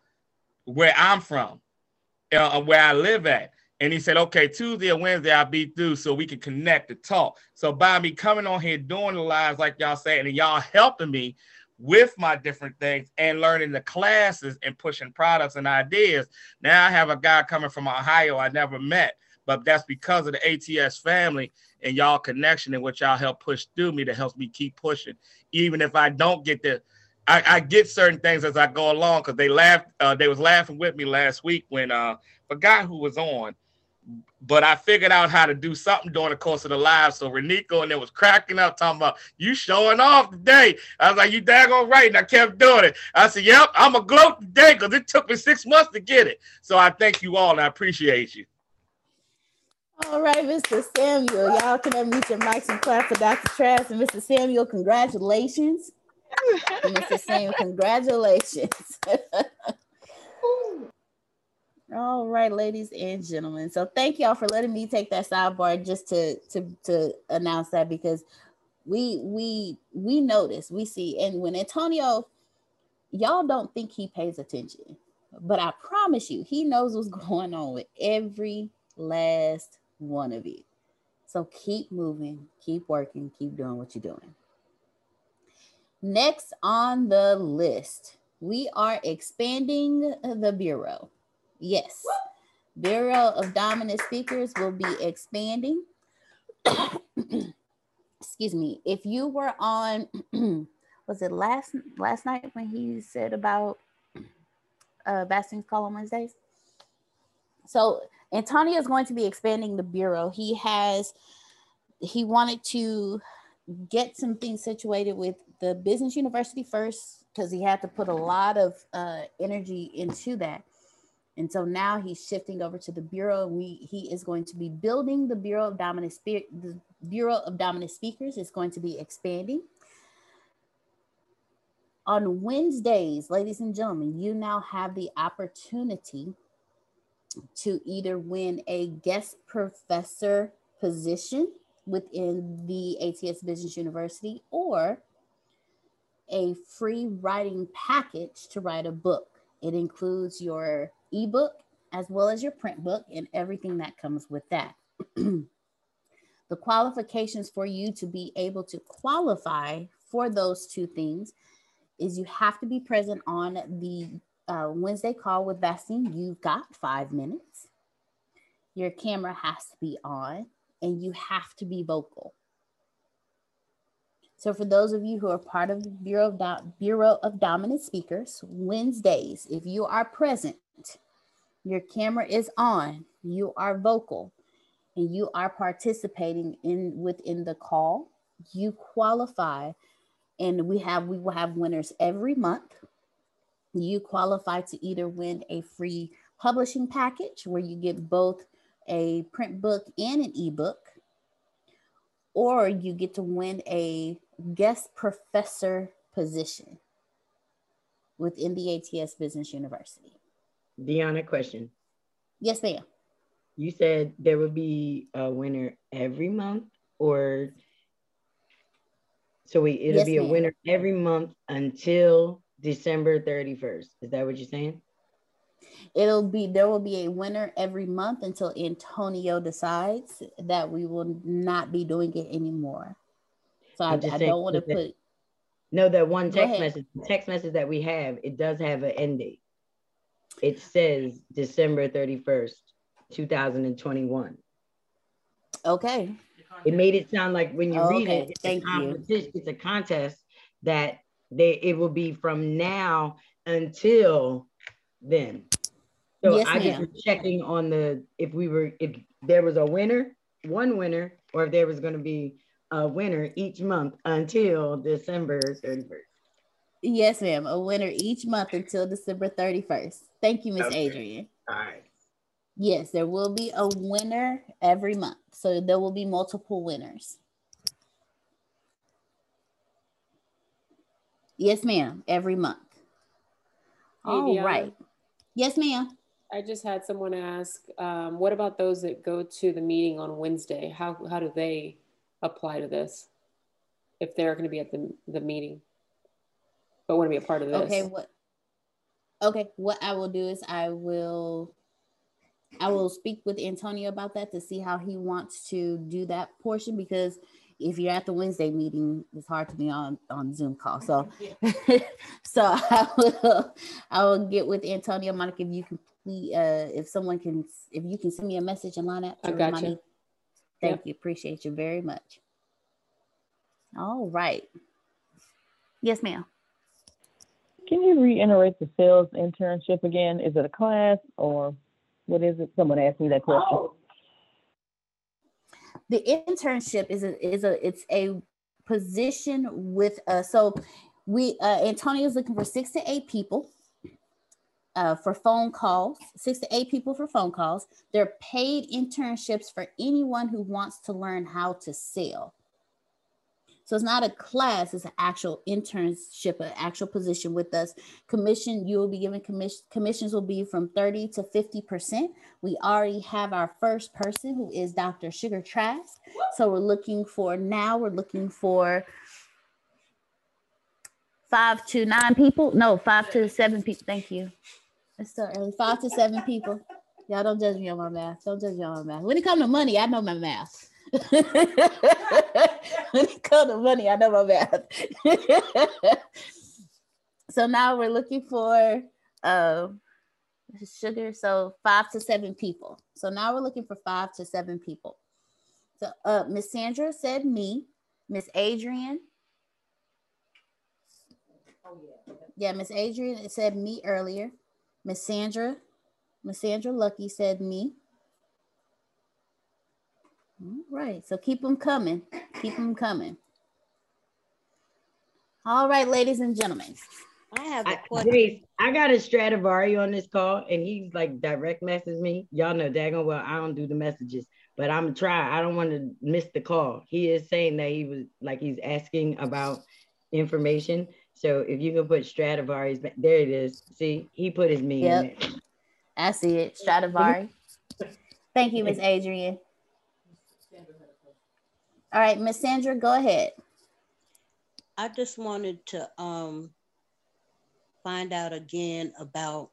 where I'm from, uh, where I live at. And he said, okay, Tuesday or Wednesday, I'll be through so we can connect to talk. So by me coming on here doing the lives like y'all saying, and y'all helping me with my different things and learning the classes and pushing products and ideas. Now I have a guy coming from Ohio I never met, but that's because of the ATS family and y'all connection and what y'all help push through me that helps me keep pushing. Even if I don't get the I, I get certain things as I go along because they laughed, uh, they was laughing with me last week when uh guy who was on but I figured out how to do something during the course of the live. So Renico and it was cracking up, talking about you showing off today. I was like, you daggone right. And I kept doing it. I said, Yep, I'm a gloat today because it took me six months to get it. So I thank you all and I appreciate you. All right, Mr. Samuel. Y'all can unmute your mics and clap for Dr. Trask and Mr. Samuel. Congratulations. Mr. Samuel, congratulations. All right, ladies and gentlemen. So thank y'all for letting me take that sidebar just to to to announce that because we we we notice, we see, and when Antonio, y'all don't think he pays attention, but I promise you, he knows what's going on with every last one of you. So keep moving, keep working, keep doing what you're doing. Next on the list, we are expanding the bureau. Yes. Bureau of Dominant Speakers will be expanding. Excuse me. If you were on, was it last last night when he said about uh, Bastion's Call on Wednesdays? So Antonio is going to be expanding the bureau. He has he wanted to get some things situated with the business university first because he had to put a lot of uh, energy into that and so now he's shifting over to the Bureau. We he is going to be building the Bureau of Dominant Spirit. The Bureau of Dominant Speakers is going to be expanding. On Wednesdays, ladies and gentlemen, you now have the opportunity to either win a guest professor position within the ATS Business University or a free writing package to write a book. It includes your ebook as well as your print book and everything that comes with that. the qualifications for you to be able to qualify for those two things is you have to be present on the uh, Wednesday call with Bastine. You've got five minutes. Your camera has to be on and you have to be vocal. So, for those of you who are part of the Bureau of, Do- Bureau of Dominant Speakers, Wednesdays, if you are present, your camera is on, you are vocal, and you are participating in within the call, you qualify. And we have we will have winners every month. You qualify to either win a free publishing package where you get both a print book and an ebook, or you get to win a guest professor position within the ATS Business University. Deanna, question. Yes, ma'am. You said there would be a winner every month, or so we it'll yes, be a winner every month until December 31st. Is that what you're saying? It'll be there will be a winner every month until Antonio decides that we will not be doing it anymore. So I, I don't want to put. No, that one text message, text message that we have, it does have an end date it says December 31st, 2021. Okay. It made it sound like when you read okay. it, it's Thank a competition, you. it's a contest that they it will be from now until then. So Yes, I just was checking on the if we were if there was a winner, one winner, or if there was going to be a winner each month until December 31st. Yes, ma'am. A winner each month until December 31st. Thank you, Miss Okay. Adrian. All right. Yes, there will be a winner every month. So there will be multiple winners. Yes, ma'am. Every month. Hey, All Deanna. right. Yes, ma'am. I just had someone ask, um, what about those that go to the meeting on Wednesday? How, how do they apply to this? If they're going to be at the, the meeting, but want to be a part of this? Okay, what okay, what I will do is I will I will speak with Antonio about that to see how he wants to do that portion because if you're at the Wednesday meeting, it's hard to be on on Zoom call. So so I will I will get with Antonio Monica if you can please uh if someone can if you can send me a message and line up I got you. Thank Yep. you. Appreciate you very much. All right. Yes, ma'am. Can you reiterate the sales internship again? Is it a class or what is it? Someone asked me that question. the internship is a is a it's a position with uh so we uh Antonio is looking for six to eight people uh for phone calls six to eight people for phone calls they're paid internships for anyone who wants to learn how to sell so it's not a class it's an actual internship an actual position with us. Commission you will be given commission commissions will be from 30 to 50 percent. We already have our first person who is dr sugar trask. So we're looking for now we're looking for five to nine people. No five to seven people thank you. It's still early. Five to seven people. Y'all don't judge me on my math. Don't judge me on my math. When it comes to money i know my math when it comes to money, I know my math. so now we're looking for uh, sugar. So five to seven people. So now we're looking for five to seven people. So uh, Miss Sandra said me. Miss Adrian. Yeah, Miss Adrian said me earlier. Miss Sandra, Miss Sandra Lucky said me. All right, so keep them coming. Keep them coming. All right, ladies and gentlemen. I have a I, Grace, I got a Stradivari on this call, and he's like direct message me. Y'all know daggone well I don't do the messages, but I'm gonna try. I don't want to miss the call. He is saying that he was like he's asking about information. So if you can put Stradivari's, there it is. See, he put his me in Yep. there. I see it. Stradivari. Thank you, Miss Adrian. All right, Miss Sandra, go ahead. I just wanted to um find out again about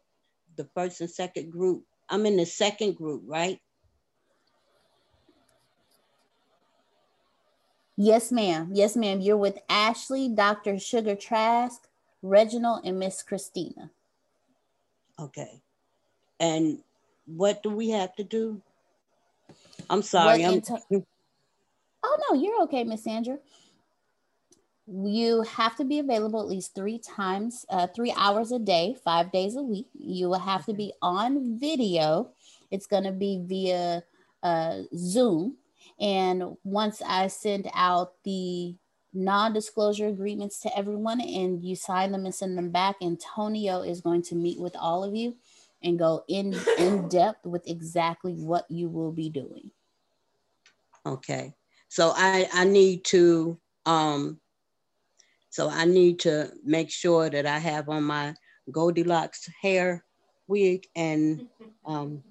the first and second group. I'm in the second group, right? Yes, ma'am. Yes, ma'am. You're with Ashley, Dr. Sugar Trask, Reginald, and Miss Christina. Okay. And what do we have to do? I'm sorry. I'm Oh no, you're okay, Miss Sandra. You have to be available at least three times, uh, three hours a day, five days a week. You will have to be on video. It's going to be via uh, Zoom. And once I send out the non-disclosure agreements to everyone and you sign them and send them back, Antonio is going to meet with all of you and go in in depth with exactly what you will be doing. okay. So I I need to um so I need to make sure that I have on my Goldilocks hair wig and um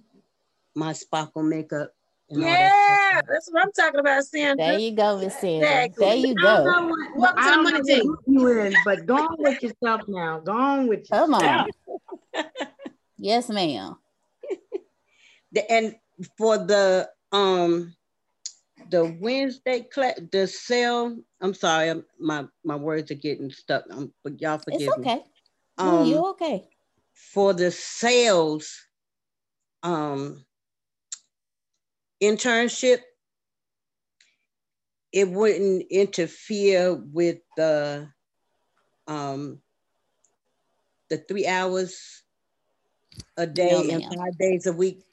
my sparkle makeup. and all that Yeah, that's what I'm talking about, Sandra. There you go, Miss Sandra. Exactly. There you I go. don't know what- Welcome I to the don't money team. You in, but go on with yourself now. Go on with yourself. Come on. yes, ma'am. The- and for the um the Wednesday class, the sale. I'm sorry, I'm, my my words are getting stuck. But y'all forgive It's okay. No, Um, you're okay. For the sales, um, internship, it wouldn't interfere with the um, the three hours a day No, and five days a week?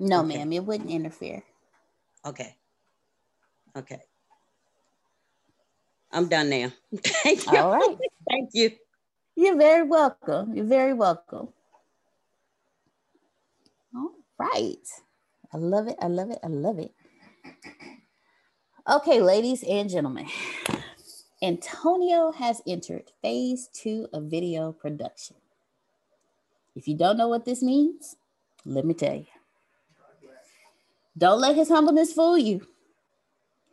No, Okay. ma'am, it wouldn't interfere. Okay. Okay. I'm done now. Thank you. All right. Thank you. You're very welcome. You're very welcome. All right. I love it. I love it. I love it. Okay, ladies and gentlemen, Antonio has entered phase two of video production. If you don't know what this means, let me tell you. Don't let his humbleness fool you.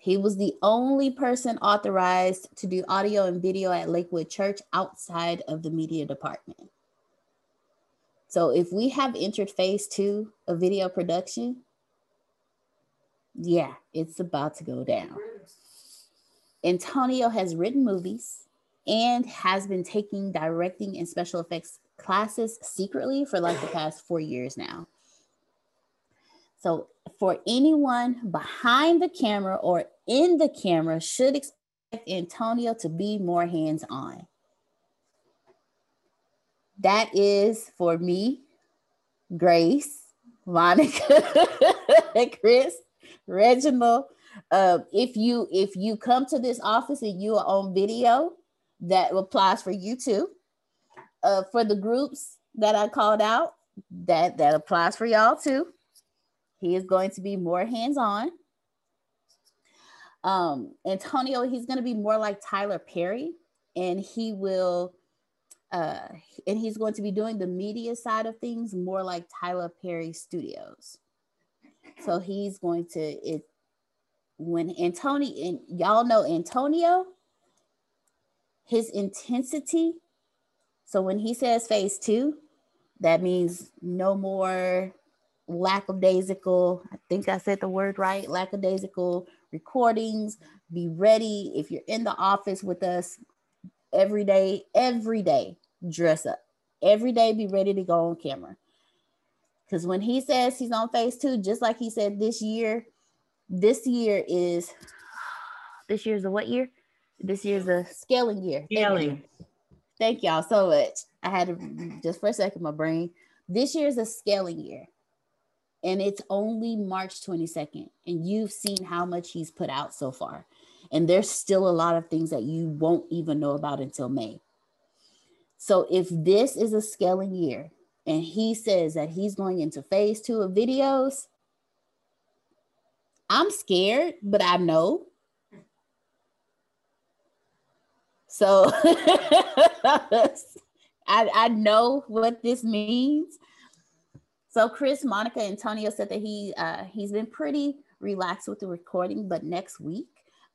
He was the only person authorized to do audio and video at Lakewood Church outside of the media department. So if we have entered phase two of video production, yeah, it's about to go down. Antonio has written movies and has been taking directing and special effects classes secretly for like the past four years now. So, for anyone behind the camera or in the camera, should expect Antonio to be more hands on. That is for me, Grace, Monica, Chris, Reginald. Uh, if you if you come to this office and you are on video, that applies for you too. Uh, for the groups that I called out, that that applies for y'all too. He is going to be more hands on. Um, Antonio, he's going to be more like Tyler Perry, and he will, uh, and he's going to be doing the media side of things more like Tyler Perry Studios. So he's going to it when Antonio and y'all know Antonio, his intensity. So when he says phase two, that means no more lackadaisical. I think I said the word right. Lackadaisical recordings. Be ready if you're in the office with us every day. Every day, dress up. Every day, be ready to go on camera. Because when he says he's on phase two, just like he said this year, this year is this year's a what year? This year's a scaling year. Scaling. Thank y'all so much. I had to just for a second, my brain. This year is a scaling year, and it's only March 22nd. And you've seen how much he's put out so far. And there's still a lot of things that you won't even know about until May. So if this is a scaling year, and he says that he's going into phase two of videos, I'm scared, but I know. So I, I know what this means. So Chris, Monica, Antonio said that he uh, he's been pretty relaxed with the recording, but next week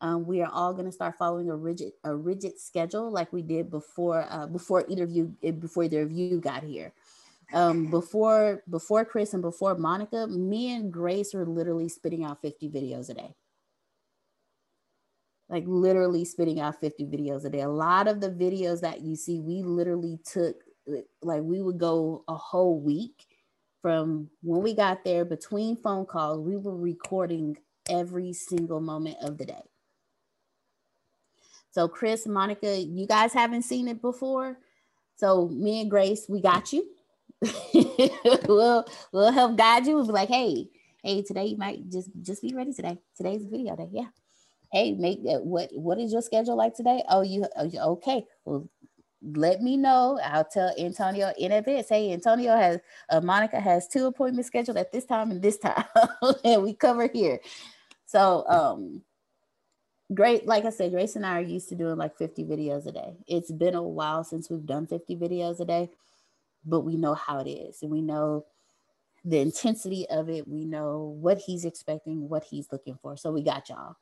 um, we are all going to start following a rigid a rigid schedule like we did before uh, before either of you before either of you got here. Um, before before Chris and before Monica, me and Grace were literally spitting out 50 videos a day like literally spitting out 50 videos a day. A lot of the videos that you see, we literally took, like, we would go a whole week from when we got there between phone calls, we were recording every single moment of the day. So, Chris, Monica, you guys haven't seen it before. So, me and Grace, we got you. we'll, we'll help guide you. We'll be like, hey, hey, today you might just just be ready today. Today's video day. Yeah hey make that what what is your schedule like today oh you, oh, okay well let me know. I'll tell antonio in advance hey antonio has uh, monica has two appointments scheduled at this time and this time and we cover here. So um great like i said grace and i are used to doing like 50 videos a day. It's been a while since we've done 50 videos a day but we know how it is and we know the intensity of it. We know what he's expecting what he's looking for. So we got y'all.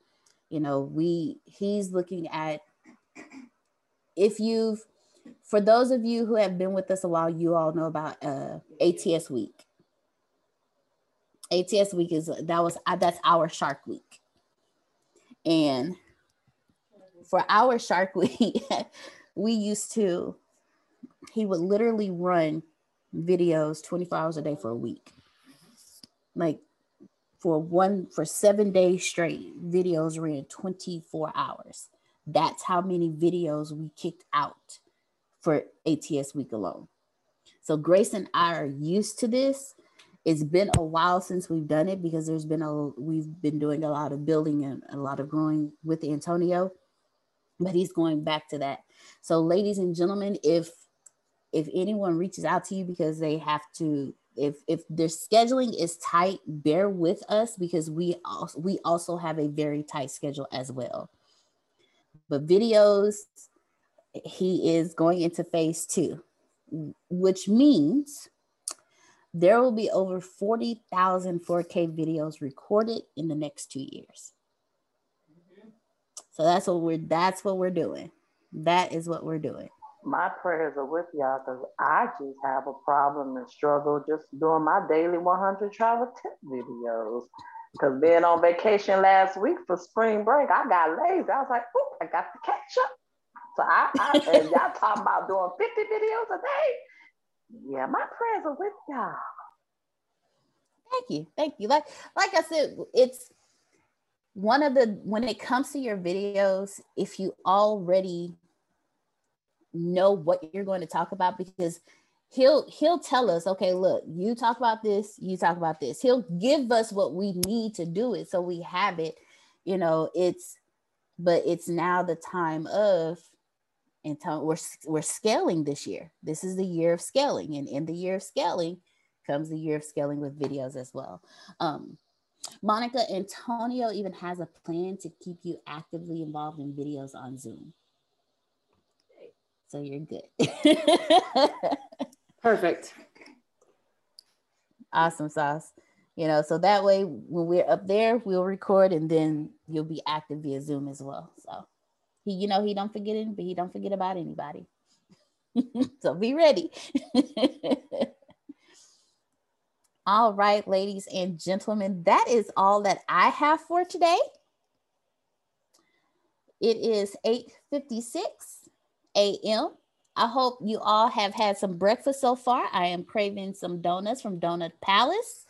You know we he's looking at if you've for those of you who have been with us a while you all know about uh ats week. Ats week is that was uh, that's our shark week. And for our shark week we used to he would literally run videos 24 hours a day for a week. Like for one for seven days straight videos ran 24 hours. That's how many videos we kicked out for ATS week alone. So Grace and I are used to this. It's been a while since we've done it because there's been a we've been doing a lot of building and a lot of growing with Antonio, but he's going back to that. So ladies and gentlemen, if if anyone reaches out to you because they have to if if their scheduling is tight bear with us because we also we also have a very tight schedule as well but videos he is going into phase two which means there will be over 40,000 4K videos recorded in the next two years. So that's what we're that's what we're doing. That is what we're doing. My prayers are with y'all because I just have a problem and struggle just doing my daily 100 travel tip videos. Because being on vacation last week for spring break, I got lazy. I was like, "Ooh, I got to catch up." So I, I and y'all talking about doing 50 videos a day. Yeah, my prayers are with y'all. Thank you. Thank you. Like like I said, it's one of the when it comes to your videos, if you already know what you're going to talk about because he'll he'll tell us okay look you talk about this you talk about this he'll give us what we need to do it so we have it you know it's but it's now the time of and we're we're scaling this year. This is the year of scaling, and in the year of scaling comes the year of scaling with videos as well. Um, Monica Antonio even has a plan to keep you actively involved in videos on Zoom. So you're good. Perfect. Awesome sauce. You know, so that way when we're up there, we'll record and then you'll be active via Zoom as well. So he, you know, he don't forget it, but he don't forget about anybody. so be ready. all right, ladies and gentlemen, that is all that I have for today. It is 8:56 a.m. I hope you all have had some breakfast so far. I am craving some donuts from Donut Palace.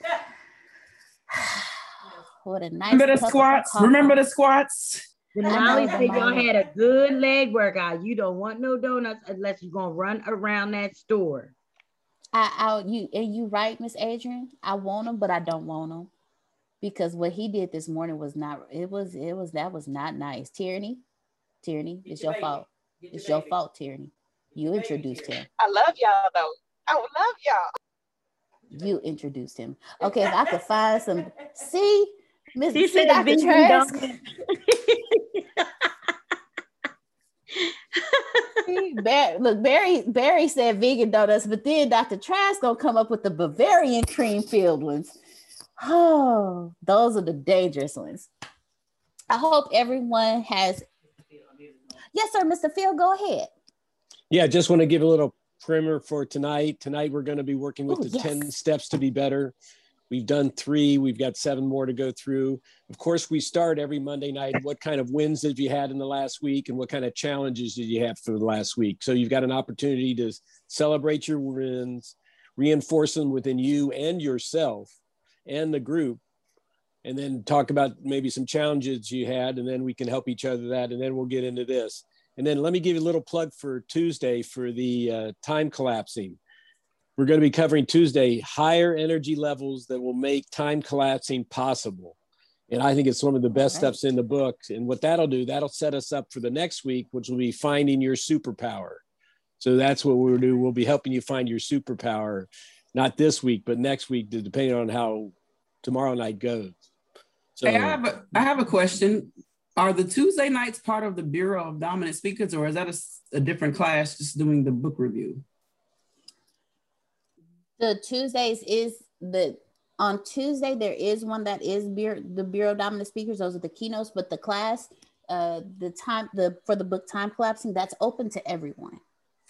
what a nice Remember the squats. Remember the squats. Denali said y'all had a good leg workout. You don't want no donuts unless you're gonna run around that store. I, I you and you right, Miss Adrian. I want them, but I don't want them because what he did this morning was not. It was. It was. That was not nice. Tierney, Tierney, it's your fault. It's your fault, Tierney. You introduced him. I love y'all though. I love y'all. You introduced him. Okay, if I could find some. See, Miss He said Dr. Trask. Bar- look, Barry Barry said vegan donuts, but then Dr. Trask gonna come up with the Bavarian cream filled ones. Oh, those are the dangerous ones. I hope everyone has. Yes, sir, Mr. Phil, go ahead. Yeah, just want to give a little primer for tonight. Tonight we're going to be working with Ooh, the yes. 10 steps to be better. We've done three, we've got seven more to go through. Of course, we start every Monday night. What kind of wins have you had in the last week, and what kind of challenges did you have for the last week? So you've got an opportunity to celebrate your wins, reinforce them within you and yourself and the group, and then talk about maybe some challenges you had, and then we can help each other that, and then we'll get into this. And then let me give you a little plug for Tuesday for the uh, time collapsing. We're going to be covering Tuesday higher energy levels that will make time collapsing possible. And I think it's one of the best right. steps in the book. And what that'll do, that'll set us up for the next week, which will be finding your superpower. So that's what we'll do. We'll be helping you find your superpower, not this week, but next week, depending on how tomorrow night goes. So Hey, I have a I have a question. Are the Tuesday nights part of the Bureau of Dominant Speakers, or is that a different class just doing the book review? The Tuesdays is the on Tuesday there is one that is Bureau, the Bureau Dominant Speakers. Those are the keynotes, but the class, uh, the time the for the book time collapsing that's open to everyone.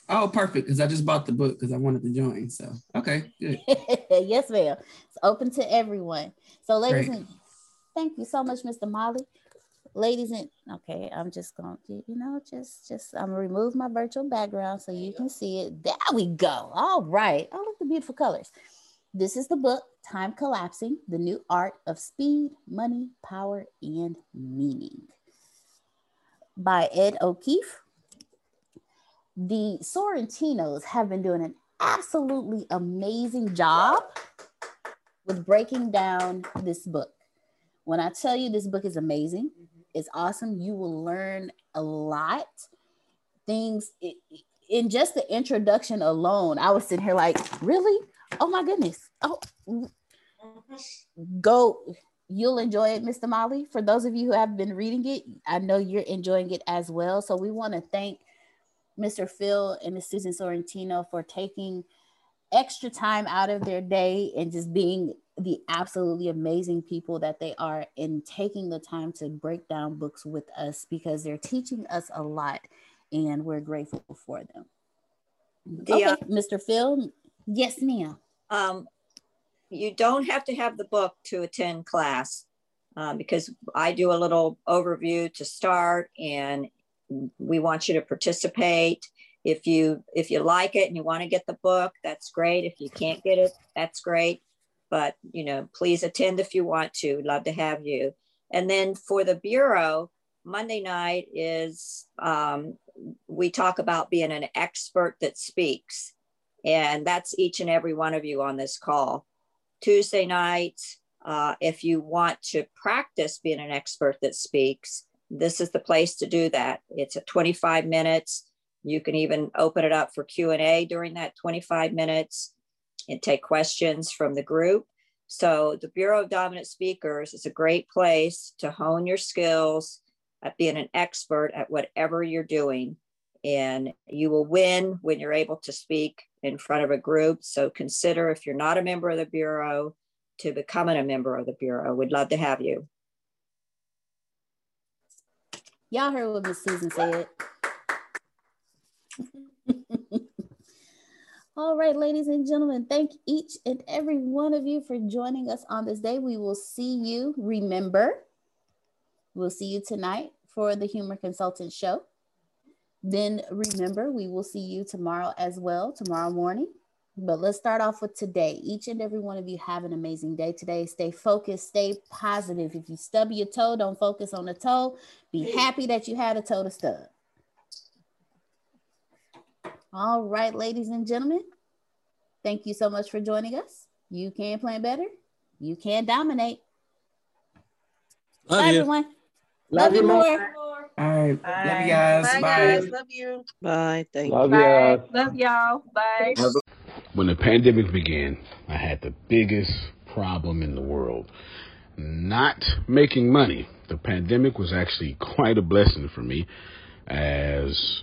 Oh, perfect. Because I just bought the book because I wanted to join. So okay, good. yes, ma'am. It's open to everyone. So, ladies Great. and thank you so much, Mr. Molly. Ladies and okay, I'm just to, you know, just just I'm gonna remove my virtual background so you can see it. There we go. All right. Oh, look the beautiful colors. This is the book, Time Collapsing: The New Art of Speed, Money, Power, and Meaning. by Ed O'Keefe. The Sorrentinos have been doing an absolutely amazing job with breaking down this book. When I tell you this book is amazing, it's awesome. You will learn a lot. Things in just the introduction alone, I was sitting here like, really? Oh my goodness. Oh, go. You'll enjoy it, Mr. Molly. For those of you who have been reading it, I know you're enjoying it as well. So we want to thank Mr. Phil and Ms. Susan Sorrentino for taking extra time out of their day and just being the absolutely amazing people that they are in taking the time to break down books with us because they're teaching us a lot and we're grateful for them. The, okay, uh, Mr. Phil. Yes, ma'am. Um, you don't have to have the book to attend class um, because I do a little overview to start and we want you to participate. If you if you like it and you want to get the book, that's great. If you can't get it, that's great. But you know, please attend if you want to. We'd love to have you. And then for the bureau, Monday night is um, we talk about being an expert that speaks, and that's each and every one of you on this call. Tuesday nights, uh, if you want to practice being an expert that speaks, this is the place to do that. It's at 25 minutes. You can even open it up for Q&A during that 25 minutes and take questions from the group. So the Bureau of Dominant Speakers is a great place to hone your skills at being an expert at whatever you're doing. And you will win when you're able to speak in front of a group. So consider if you're not a member of the Bureau to becoming a member of the Bureau. We'd love to have you. Y'all heard what Miss Susan said. All right, ladies and gentlemen, thank each and every one of you for joining us on this day. We will see you. Remember, we'll see you tonight for the Humor Consultant Show. Then remember, we will see you tomorrow as well, tomorrow morning. But let's start off with today. Each and every one of you have an amazing day today. Stay focused, stay positive. If you stub your toe, don't focus on the toe. Be happy that you had a toe to stub. All right, ladies and gentlemen, thank you so much for joining us. You can plan better. You can dominate. Love Bye, you. everyone. Love you more. more. All right. Bye. Love you guys. Bye, Bye. guys. Love you. Bye. Thank Love you. ya. Love y'all. Bye. When the pandemic began, I had the biggest problem in the world. Not making money. The pandemic was actually quite a blessing for me as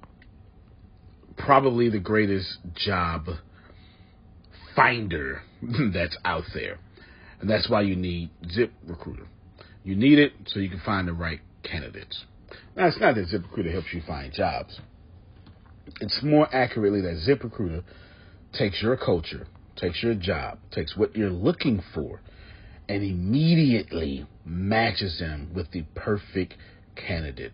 probably the greatest job finder that's out there? And that's why you need ZipRecruiter. You need it so you can find the right candidates. Now, it's not that ZipRecruiter helps you find jobs. It's more accurately that ZipRecruiter takes your culture, takes your job, takes what you're looking for, and immediately matches them with the perfect candidate.